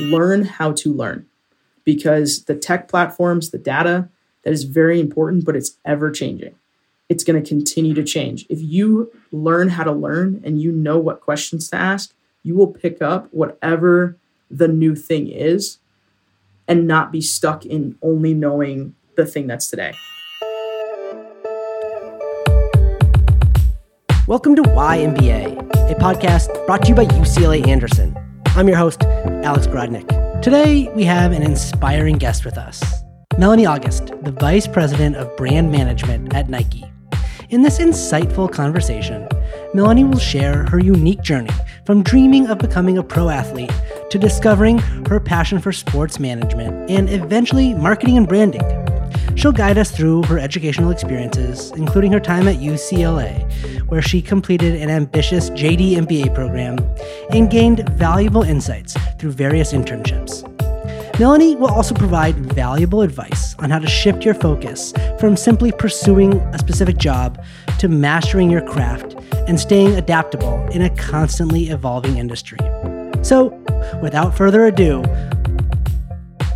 learn how to learn because the tech platforms, the data, that is very important, but it's ever changing. It's going to continue to change. If you learn how to learn and you know what questions to ask, you will pick up whatever the new thing is and not be stuck in only knowing the thing that's today. Welcome to YMBA, a podcast brought to you by UCLA Anderson. I'm your host, Alex Grodnick. Today, we have an inspiring guest with us Melanie Auguste, the Vice President of Brand Management at Nike. In this insightful conversation, Melanie will share her unique journey from dreaming of becoming a pro athlete to discovering her passion for sports management and eventually marketing and branding. She'll guide us through her educational experiences, including her time at UCLA, where she completed an ambitious JD MBA program and gained valuable insights through various internships. Melanie will also provide valuable advice on how to shift your focus from simply pursuing a specific job to mastering your craft and staying adaptable in a constantly evolving industry. So, without further ado,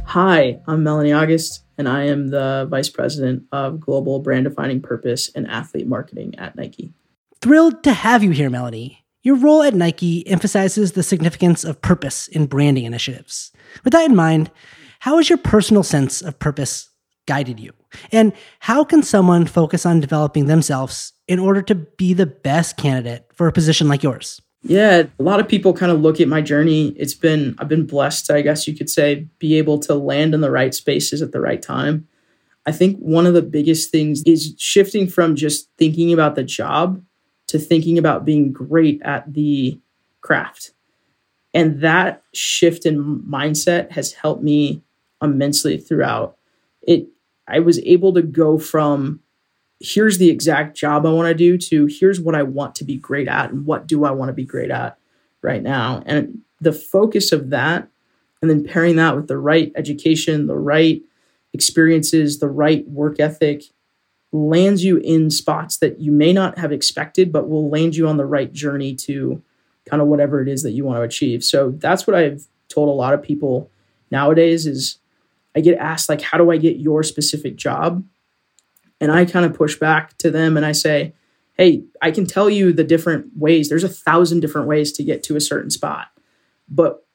Hi, I'm Melanie Auguste, and I am the Vice President of Global Brand Defining Purpose and Athlete Marketing at Nike. Thrilled to have you here, Melanie. Your role at Nike emphasizes the significance of purpose in branding initiatives. With that in mind, how has your personal sense of purpose guided you? And how can someone focus on developing themselves in order to be the best candidate for a position like yours? Yeah, a lot of people kind of look at my journey. It's been, I've been blessed, I guess you could say, be able to land in the right spaces at the right time. I think one of the biggest things is shifting from just thinking about the job to thinking about being great at the craft. And that shift in mindset has helped me immensely throughout. It I was able to go from here's the exact job I want to do to here's what I want to be great at and what do I want to be great at right now. And the focus of that and then pairing that with the right education, the right experiences, the right work ethic lands you in spots that you may not have expected, but will land you on the right journey to kind of whatever it is that you want to achieve. So that's what I've told a lot of people nowadays is I get asked like, how do I get your specific job? And I kind of push back to them and I say, hey, I can tell you the different ways. There's a thousand different ways to get to a certain spot. But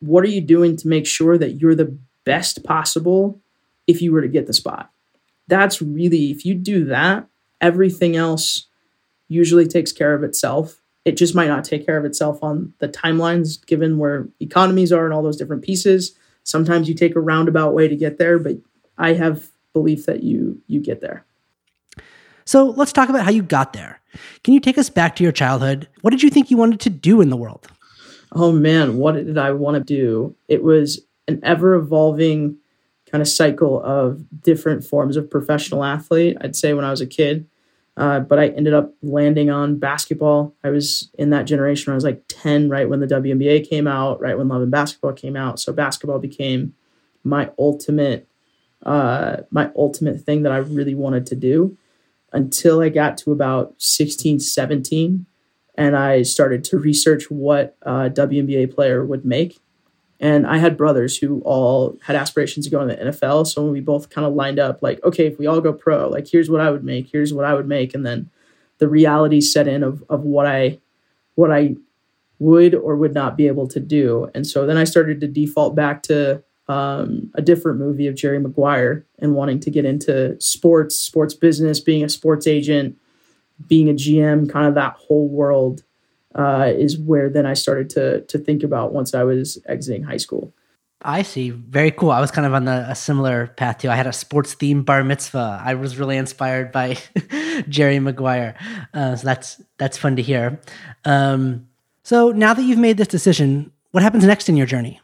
what are you doing to make sure that you're the best possible if you were to get the spot? That's really, if you do that, everything else usually takes care of itself. It just might not take care of itself on the timelines, given where economies are and all those different pieces. Sometimes you take a roundabout way to get there, but I have belief that you you get there. So let's talk about how you got there. Can you take us back to your childhood? What did you think you wanted to do in the world? Oh man, what did I want to do? It was an ever evolving kind of cycle of different forms of professional athlete. I'd say when I was a kid, uh, but I ended up landing on basketball. I was in that generation when I was like 10, right when the WNBA came out, right when Love and Basketball came out. So basketball became my ultimate, uh, my ultimate thing that I really wanted to do until I got to about 16, 17. And I started to research what a WNBA player would make. And I had brothers who all had aspirations to go in the NFL. So we both kind of lined up like, okay, if we all go pro, like here's what I would make, here's what I would make. And then the reality set in of of what I what I would or would not be able to do. And so then I started to default back to um, a different movie of Jerry Maguire and wanting to get into sports, sports business, being a sports agent, being a GM, kind of that whole world uh, is where then I started to to think about once I was exiting high school. I see. Very cool. I was kind of on the, a similar path too. I had a sports themed bar mitzvah. I was really inspired by Jerry Maguire. Uh, so that's that's fun to hear. Um, so now that you've made this decision, what happens next in your journey?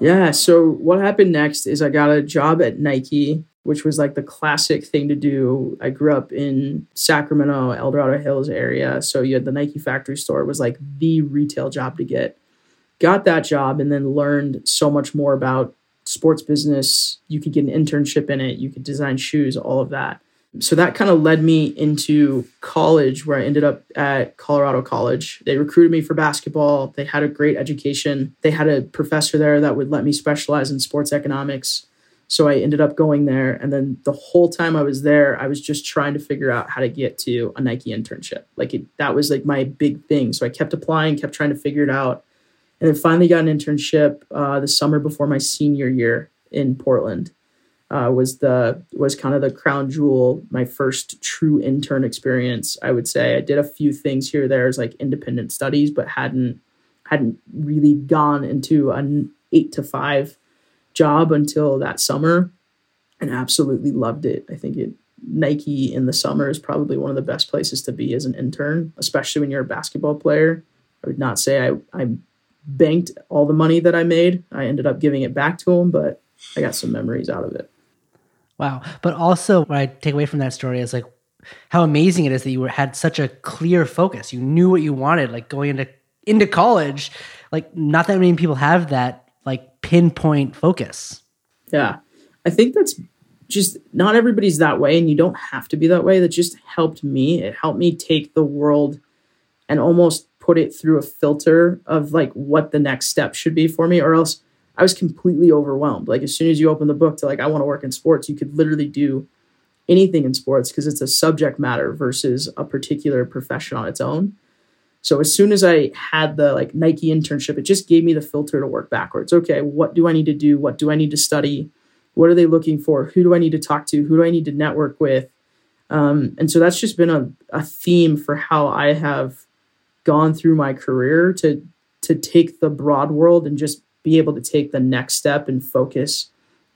Yeah. So what happened next is I got a job at Nike, which was like the classic thing to do. I grew up in Sacramento, El Dorado Hills area. So you had the Nike factory store it was like the retail job to get. Got that job and then learned so much more about sports business. You could get an internship in it. You could design shoes, all of that. So that kind of led me into college where I ended up at Colorado College. They recruited me for basketball. They had a great education. They had a professor there that would let me specialize in sports economics. So I ended up going there. And then the whole time I was there, I was just trying to figure out how to get to a Nike internship. Like it, that was like my big thing. So I kept applying, kept trying to figure it out. And then finally got an internship uh, the summer before my senior year in Portland uh, was the was kind of the crown jewel, my first true intern experience. I would say I did a few things here there as like independent studies, but hadn't hadn't really gone into an eight to five job until that summer, and absolutely loved it. I think it Nike in the summer is probably one of the best places to be as an intern, especially when you're a basketball player. I would not say I I banked all the money that I made. I ended up giving it back to them, but I got some memories out of it. Wow. But also, what I take away from that story is like how amazing it is that you had such a clear focus. You knew what you wanted, like going into into college. Like, not that many people have that like pinpoint focus. Yeah, I think that's just not everybody's that way, and you don't have to be that way. That just helped me. It helped me take the world and almost put it through a filter of like what the next step should be for me, or else I was completely overwhelmed. Like as soon as you open the book to like I want to work in sports, you could literally do anything in sports because it's a subject matter versus a particular profession on its own. So as soon as I had the like Nike internship, it just gave me the filter to work backwards. Okay, what do I need to do? What do I need to study? What are they looking for? Who do I need to talk to? Who do I need to network with? Um, and so that's just been a, a theme for how I have gone through my career to to take the broad world and just be able to take the next step and focus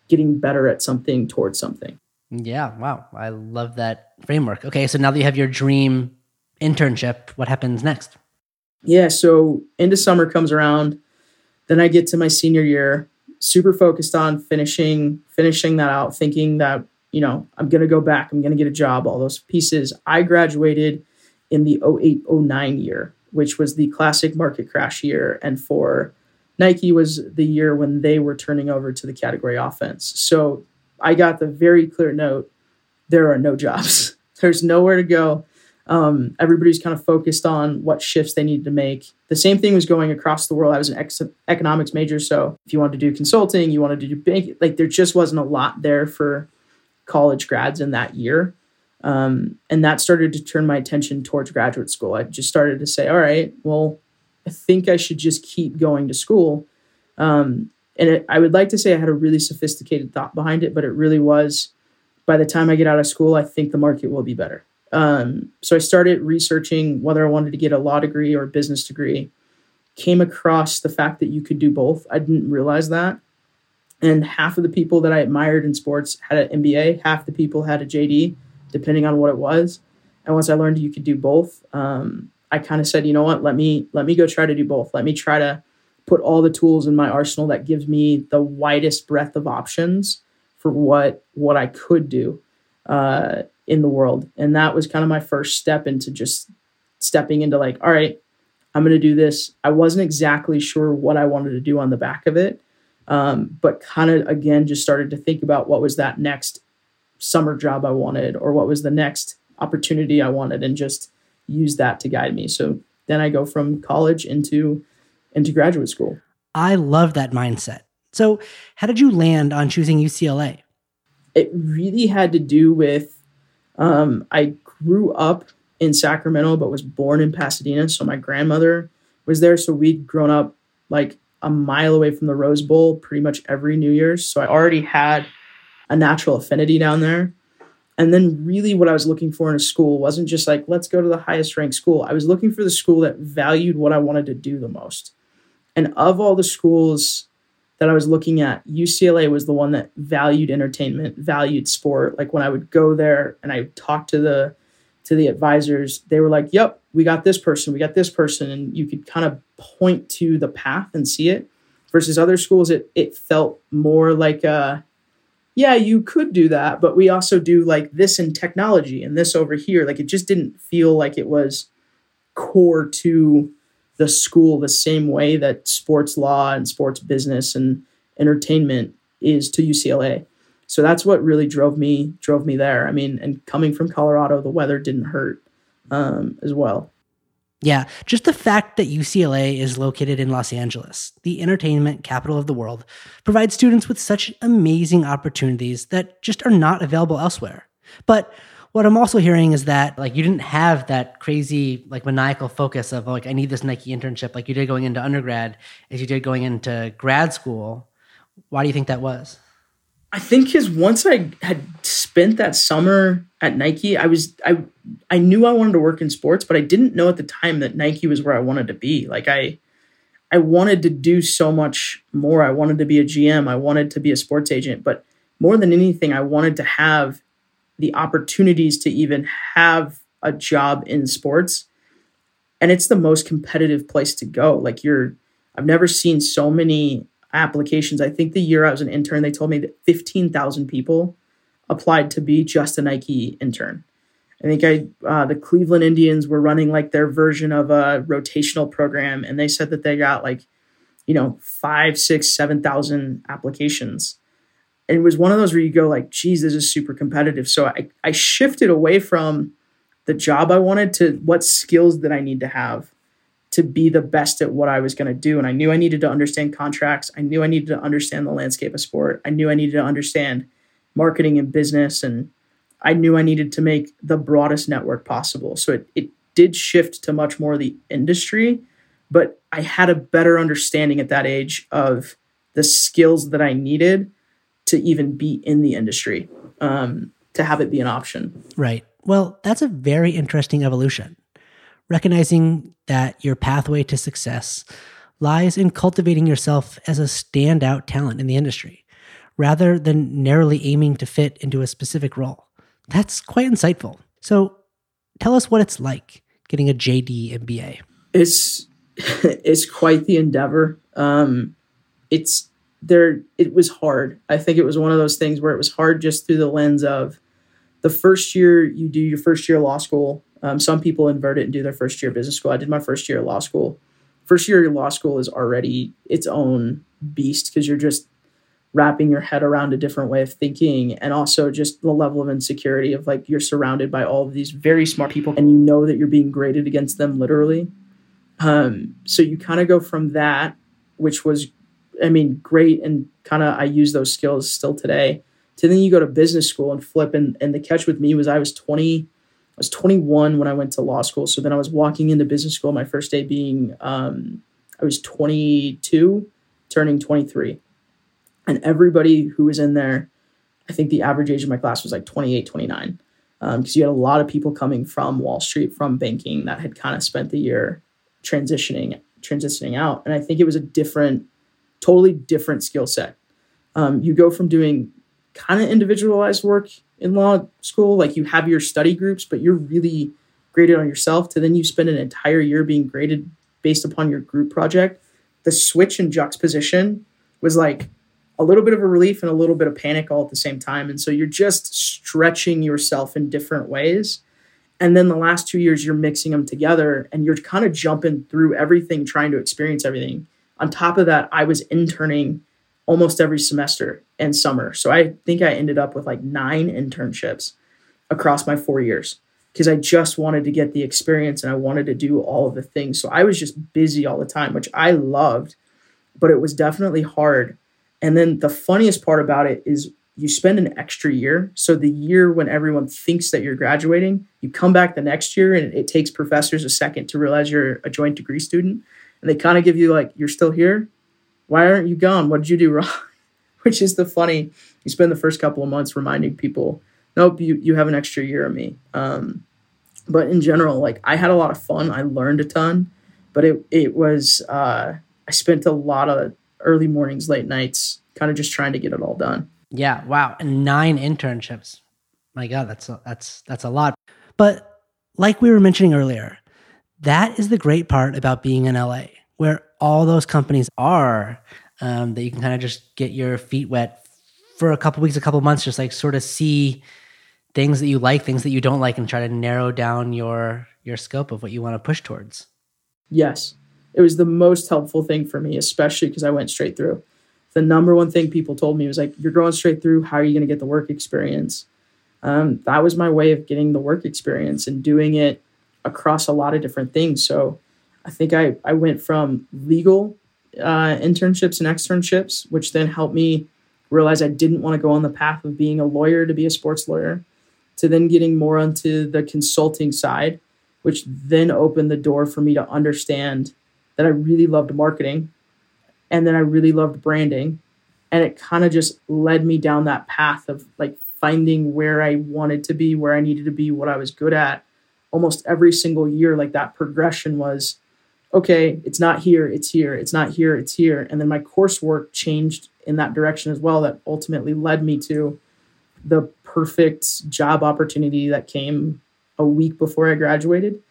getting better at something towards something. Yeah, wow. I love that framework. Okay, so now that you have your dream internship, what happens next? Yeah, so into summer comes around, then I get to my senior year, super focused on finishing finishing that out, thinking that, you know, I'm going to go back, I'm going to get a job, all those pieces. I graduated in the 0809 year, which was the classic market crash year and for Nike was the year when they were turning over to the category offense. So I got the very clear note there are no jobs. There's nowhere to go. Um, everybody's kind of focused on what shifts they needed to make. The same thing was going across the world. I was an ex- economics major, so if you wanted to do consulting, you wanted to do bank, like there just wasn't a lot there for college grads in that year. Um, and that started to turn my attention towards graduate school. I just started to say, all right, well, I think I should just keep going to school. Um, and it, I would like to say I had a really sophisticated thought behind it, but it really was by the time I get out of school, I think the market will be better. Um, so I started researching whether I wanted to get a law degree or a business degree. Came across the fact that you could do both. I didn't realize that. And half of the people that I admired in sports had an MBA, half the people had a JD, depending on what it was. And once I learned you could do both, um, I kind of said, you know what, let me let me go try to do both. Let me try to put all the tools in my arsenal that gives me the widest breadth of options for what what I could do uh, in the world. And that was kind of my first step into just stepping into like, all right, I'm going to do this. I wasn't exactly sure what I wanted to do on the back of it, um, but kind of again just started to think about what was that next summer job I wanted, or what was the next opportunity I wanted, and just use that to guide me. So then I go from college into into graduate school. I love that mindset. So, how did you land on choosing UCLA? It really had to do with um, I grew up in Sacramento, but was born in Pasadena. So my grandmother was there. So we'd grown up like a mile away from the Rose Bowl pretty much every New Year's. So I already had a natural affinity down there. And then, really, what I was looking for in a school wasn't just like, let's go to the highest ranked school. I was looking for the school that valued what I wanted to do the most. And of all the schools that I was looking at, UCLA was the one that valued entertainment, valued sport. Like when I would go there and I talked to the to the advisors, they were like, "Yep, we got this person, we got this person," and you could kind of point to the path and see it. Versus other schools, it it felt more like a yeah, you could do that, but we also do like this in technology and this over here. Like it just didn't feel like it was core to the school the same way that sports law and sports business and entertainment is to UCLA. So that's what really drove me drove me there. I mean, and coming from Colorado, the weather didn't hurt um, as well. Yeah, just the fact that UCLA is located in Los Angeles, the entertainment capital of the world, provides students with such amazing opportunities that just are not available elsewhere. But what I'm also hearing is that like you didn't have that crazy like maniacal focus of like I need this Nike internship like you did going into undergrad as you did going into grad school. Why do you think that was? I think because once I had spent that summer at Nike, I was I I knew I wanted to work in sports, but I didn't know at the time that Nike was where I wanted to be. Like I I wanted to do so much more. I wanted to be a GM. I wanted to be a sports agent, but more than anything, I wanted to have the opportunities to even have a job in sports. And it's the most competitive place to go. Like you're, I've never seen so many applications. I think the year I was an intern, they told me that 15,000 people applied to be just a Nike intern. I think I uh, the Cleveland Indians were running like their version of a rotational program, and they said that they got like, you know, five, six, seven thousand applications. And it was one of those where you go like geez this is super competitive. So i, I shifted away from the job i wanted to what skills that i need to have to be the best at what i was going to do. And i knew i needed to understand contracts. I knew i needed to understand the landscape of sport. I knew i needed to understand marketing and business and i knew i needed to make the broadest network possible so it, it did shift to much more the industry but i had a better understanding at that age of the skills that i needed to even be in the industry um, to have it be an option. Right. Well, that's a very interesting evolution. Recognizing that your pathway to success lies in cultivating yourself as a standout talent in the industry, rather than narrowly aiming to fit into a specific role. That's quite insightful. So, tell us what it's like getting a JD MBA. It's it's quite the endeavor. Um, it's there it was hard. I think it was one of those things where it was hard just through the lens of the first year you do your first year law school. Um, some people invert it and do their first year business school. I did my first year law school. First year law school is already its own beast because you're just wrapping your head around a different way of thinking and also just the level of insecurity of like you're surrounded by all of these very smart people and you know that you're being graded against them literally um, so you kind of go from that which was I mean, great and kind of I use those skills still today. To then you go to business school and flip and and the catch with me was I was 20 I was 21 when I went to law school. So then I was walking into business school my first day being um, I was 22 turning 23. And everybody who was in there I think the average age of my class was like 28 29 because um, you had a lot of people coming from Wall Street from banking that had kind of spent the year transitioning transitioning out and I think it was a different totally different skill set. Um, you go from doing kind of individualized work in law school, like you have your study groups, but you're really graded on yourself, to then you spend an entire year being graded based upon your group project. The switch and juxtaposition was like a little bit of a relief and a little bit of panic all at the same time. And so you're just stretching yourself in different ways. And then the last two years, you're mixing them together and you're kind of jumping through everything, trying to experience everything. On top of that, I was interning almost every semester and summer. So I think I ended up with like nine internships across my four years because I just wanted to get the experience and I wanted to do all of the things. So I was just busy all the time, which I loved, but it was definitely hard. And then the funniest part about it is you spend an extra year. So the year when everyone thinks that you're graduating, you come back the next year and it takes professors a second to realize you're a joint degree student and they kind of give you like, "You're still here? Why aren't you gone? What did you do wrong?" Which is the funny. You spend the first couple of months reminding people, "Nope, you you have an extra year of me." Um, but in general, like I had a lot of fun. I learned a ton, but it it was uh, I spent a lot of early mornings, late nights, kind of just trying to get it all done. Yeah, wow, and nine internships. My God, that's a, that's that's a lot. But like we were mentioning earlier, that is the great part about being in LA, where all those companies are, um, that you can kind of just get your feet wet for a couple weeks, a couple months, just like sort of see things that you like, things that you don't like, and try to narrow down your your scope of what you want to push towards. Yes, it was the most helpful thing for me, especially because I went straight through. the number one thing people told me was like, "You're going straight through. How are you going to get the work experience?" Um, that was my way of getting the work experience and doing it across a lot of different things. So I think I I went from legal uh, internships and externships, which then helped me realize I didn't want to go on the path of being a lawyer to be a sports lawyer, to then getting more onto the consulting side, which then opened the door for me to understand that I really loved marketing and then I really loved branding. And it kind of just led me down that path of like finding where I wanted to be, where I needed to be, what I was good at. Almost every single year, like that progression was okay, it's not here, it's here, it's not here, it's here. And then my coursework changed in that direction as well, that ultimately led me to the perfect job opportunity that came a week before I graduated.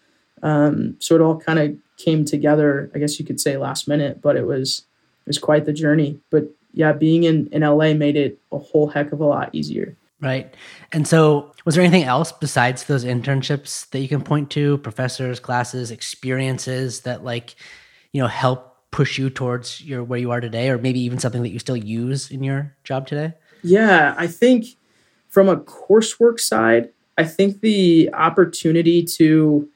Um, so it all kind of came together, I guess you could say last minute, but it was it was quite the journey. But yeah, being in, in LA made it a whole heck of a lot easier. Right. And so, was there anything else besides those internships that you can point to, professors, classes, experiences that like, you know, help push you towards your where you are today or maybe even something that you still use in your job today? Yeah, I think from a coursework side, I think the opportunity to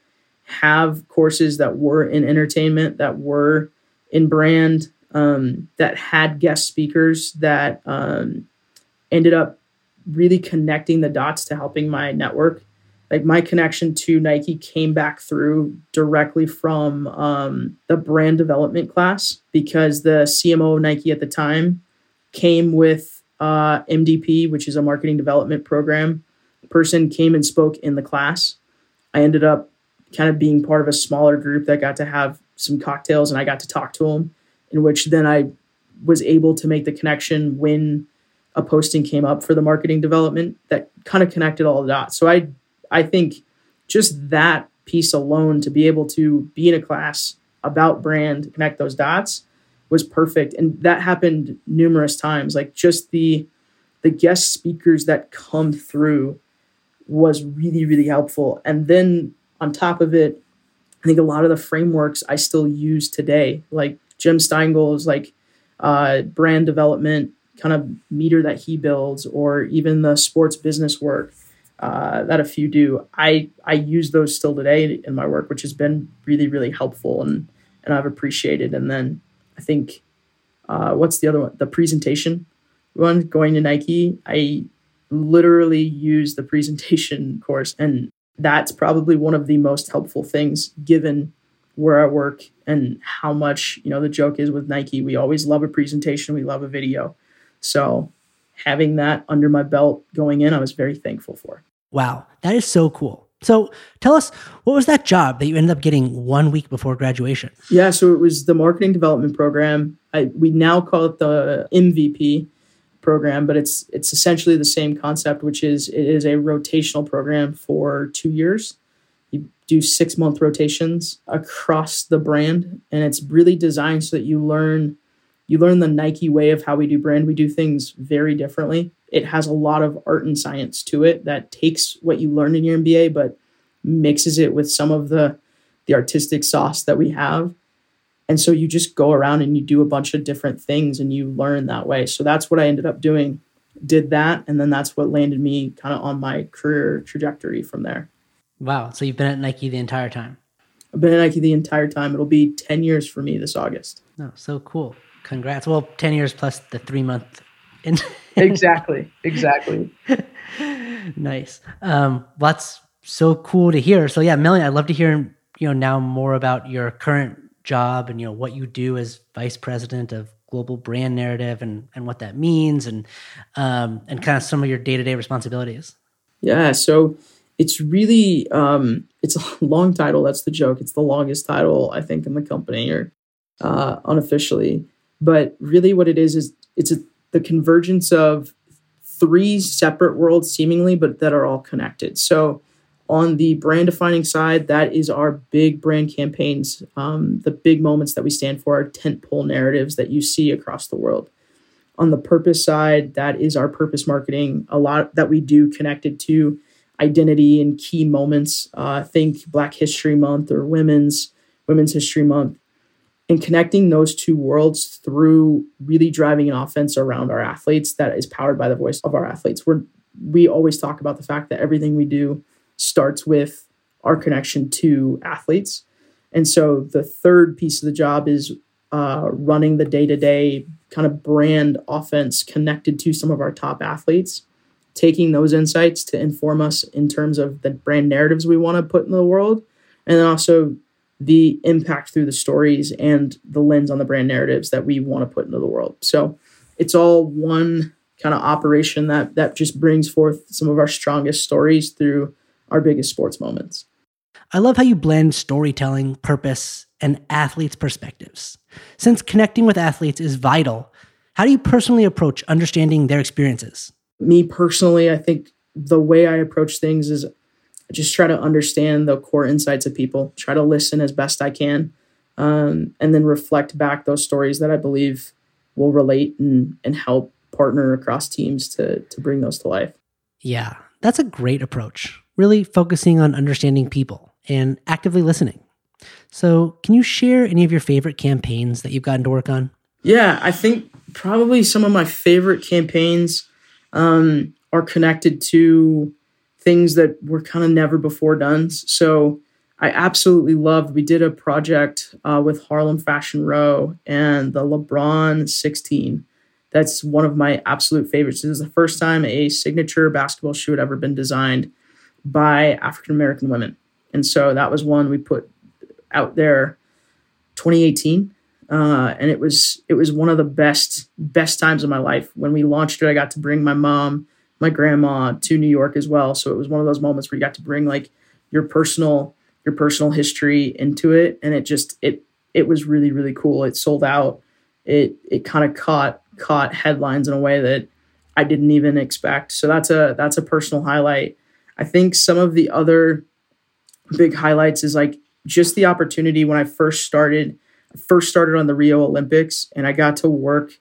have courses that were in entertainment, that were in brand, um, that had guest speakers that um, ended up really connecting the dots to helping my network. Like my connection to Nike came back through directly from um, the brand development class because the CMO of Nike at the time came with uh, MDP, which is a marketing development program. person came and spoke in the class. I ended up kind of being part of a smaller group that got to have some cocktails and I got to talk to him in which then I was able to make the connection when a posting came up for the marketing development that kind of connected all the dots. So I I think just that piece alone to be able to be in a class about brand, connect those dots was perfect. And that happened numerous times. Like just the the guest speakers that come through was really, really helpful. And then on top of it, I think a lot of the frameworks I still use today, like Jim Stengel's like uh, brand development kind of meter that he builds, or even the sports business work uh, that a few do. I I use those still today in my work, which has been really really helpful and and I've appreciated. And then I think uh, what's the other one? The presentation one going to Nike. I literally use the presentation course, and that's probably one of the most helpful things given where I work and how much, you know, the joke is with Nike, we always love a presentation, we love a video. So having that under my belt going in, I was very thankful for. Wow, that is so cool. So tell us, what was that job that you ended up getting one week before graduation? Yeah, so it was the marketing development program. I, we now call it the MVP program, but it's it's essentially the same concept, which is it is a rotational program for two years. You do six month rotations across the brand and it's really designed so that you learn you learn the nike way of how we do brand. We do things very differently. It has a lot of art and science to it that takes what you learned in your mba but mixes it with some of the the artistic sauce that we have and so you just go around and you do a bunch of different things and you learn that way so that's what i ended up doing did that and then that's what landed me kind of on my career trajectory from there Wow. So you've been at Nike the entire time? I've been at Nike the entire time. It'll be 10 years for me this August. Oh, so cool. Congrats. Well, 10 years plus the three month. In- exactly. Exactly. nice. Um, well, that's so cool to hear. So yeah, Melanie, I'd love to hear, you know, now more about your current job and, you know, what you do as vice president of global brand narrative and, and what that means and, um, and kind of some of your day-to-day responsibilities. Yeah. So, it's really um, it's a long title. That's the joke. It's the longest title I think in the company or uh, unofficially. But really, what it is is it's a, the convergence of three separate worlds, seemingly, but that are all connected. So on the brand defining side, that is our big brand campaigns, um, the big moments that we stand for, our tentpole narratives that you see across the world. On the purpose side, that is our purpose marketing, a lot that we do connected to identity and key moments. Uh, think Black History Month or Women's Women's History Month. and connecting those two worlds through really driving an offense around our athletes that is powered by the voice of our athletes. We're we always talk about the fact that everything we do starts with our connection to athletes. And so the third piece of the job is uh, running the day to day kind of brand offense connected to some of our top athletes, taking those insights to inform us in terms of the brand narratives we want to put in the world, and then also the impact through the stories and the lens on the brand narratives that we want to put into the world. So it's all one kind of operation that that just brings forth some of our strongest stories through our biggest sports moments. I love how you blend storytelling, purpose, and athletes' perspectives. Since connecting with athletes is vital, how do you personally approach understanding their experiences? Me personally, I think the way I approach things is just try to understand the core insights of people, try to listen as best I can, um, and then reflect back those stories that I believe will relate and, and help partner across teams to to bring those to life. Yeah, that's a great approach. Really focusing on understanding people and actively listening. So, can you share any of your favorite campaigns that you've gotten to work on? Yeah, I think probably some of my favorite campaigns um, are connected to things that were kind of never before done. So, I absolutely loved. We did a project uh, with Harlem Fashion Row and the LeBron 16 that's one of my absolute favorites. This is the first time a signature basketball shoe had ever been designed by African American women. And so that was one we put out there 2018. Uh, and it was it was one of the best best times of my life when we launched it. I got to bring my mom, my grandma to New York as well. So it was one of those moments where you got to bring like your personal your personal history into it, and it just it it was really really cool. It sold out. It it kind of caught caught headlines in a way that I didn't even expect. So that's a that's a personal highlight. I think some of the other big highlights is like just the opportunity when I first started first started on the Rio Olympics and I got to work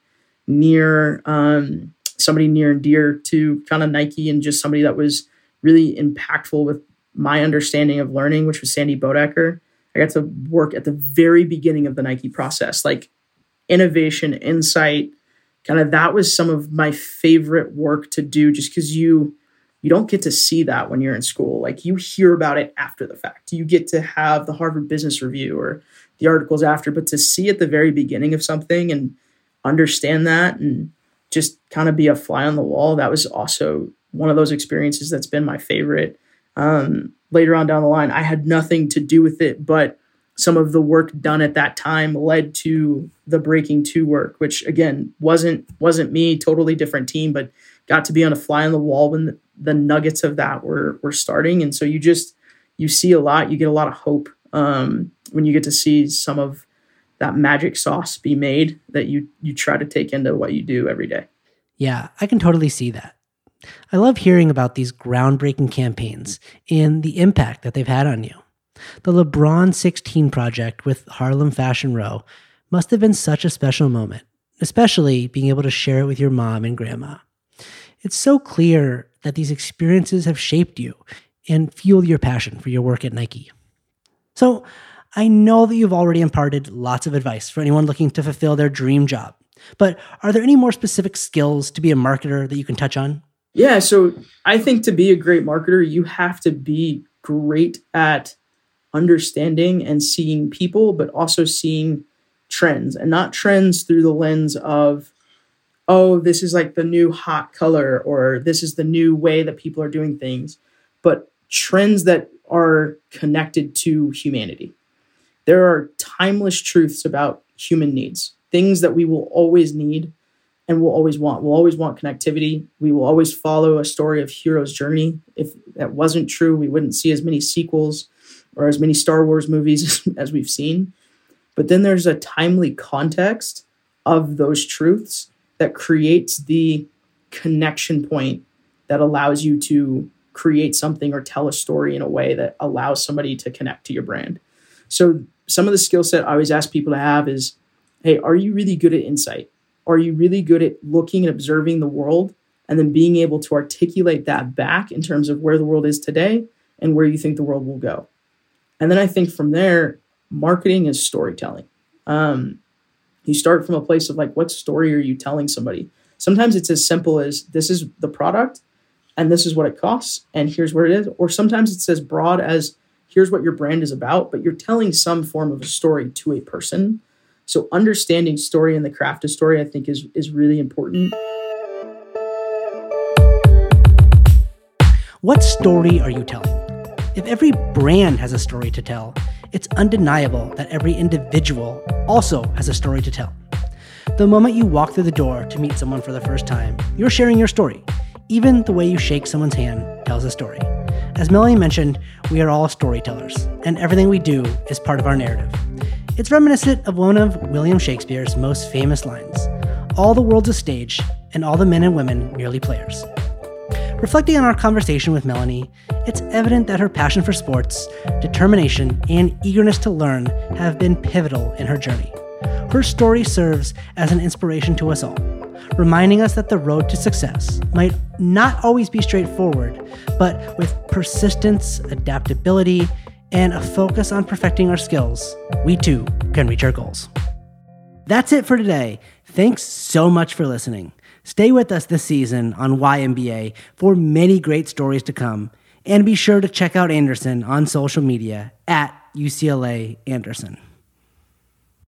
near um, somebody near and dear to kind of Nike and just somebody that was really impactful with my understanding of learning, which was Sandy Bodecker. I got to work at the very beginning of the Nike process, like innovation, insight, kind of that was some of my favorite work to do just because you you don't get to see that when you're in school. Like you hear about it after the fact. You get to have the harvard business review or the articles after but to see at the very beginning of something and understand that and just kind of be a fly on the wall that was also one of those experiences that's been my favorite. Um, later on down the line i had nothing to do with it but some of the work done at that time led to the breaking two work which again wasn't wasn't me totally different team but got to be on a fly on the wall when the, nuggets of that were were starting. And so you just you see a lot you get a lot of hope um, when you get to see some of that magic sauce be made that you you try to take into what you do every day. Yeah i can totally see that. I love hearing about these groundbreaking campaigns and the impact that they've had on you. The LeBron 16 project with Harlem Fashion Row must have been such a special moment, especially being able to share it with your mom and grandma. It's so clear that these experiences have shaped you and fueled your passion for your work at Nike. So, I know that you've already imparted lots of advice for anyone looking to fulfill their dream job, but are there any more specific skills to be a marketer that you can touch on? Yeah, so I think to be a great marketer, you have to be great at understanding and seeing people, but also seeing trends and not trends through the lens of, oh, this is like the new hot color or this is the new way that people are doing things, but trends that are connected to humanity. There are timeless truths about human needs, things that we will always need and will always want. We'll always want connectivity. We will always follow a story of hero's journey. If that wasn't true, we wouldn't see as many sequels or as many Star Wars movies as we've seen. But then there's a timely context of those truths that creates the connection point that allows you to create something or tell a story in a way that allows somebody to connect to your brand. So some of the skill set I always ask people to have is, hey, are you really good at insight? Are you really good at looking and observing the world and then being able to articulate that back in terms of where the world is today and where you think the world will go? And then I think from there, marketing is storytelling. Um, you start from a place of like, what story are you telling somebody? Sometimes it's as simple as this is the product and this is what it costs and here's what it is. Or sometimes it's as broad as here's what your brand is about, but you're telling some form of a story to a person. So understanding story and the craft of story, I think, is is really important. What story are you telling? If every brand has a story to tell, it's undeniable that every individual also has a story to tell. The moment you walk through the door to meet someone for the first time, you're sharing your story. Even the way you shake someone's hand tells a story. As Melanie mentioned, we are all storytellers, and everything we do is part of our narrative. It's reminiscent of one of William Shakespeare's most famous lines All the world's a stage, and all the men and women merely players. Reflecting on our conversation with Melanie, it's evident that her passion for sports, determination, and eagerness to learn have been pivotal in her journey. Her story serves as an inspiration to us all, reminding us that the road to success might not always be straightforward, but with persistence, adaptability, and a focus on perfecting our skills, we too can reach our goals. That's it for today. Thanks so much for listening. Stay with us this season on YMBA for many great stories to come. And be sure to check out Anderson on social media at UCLA Anderson.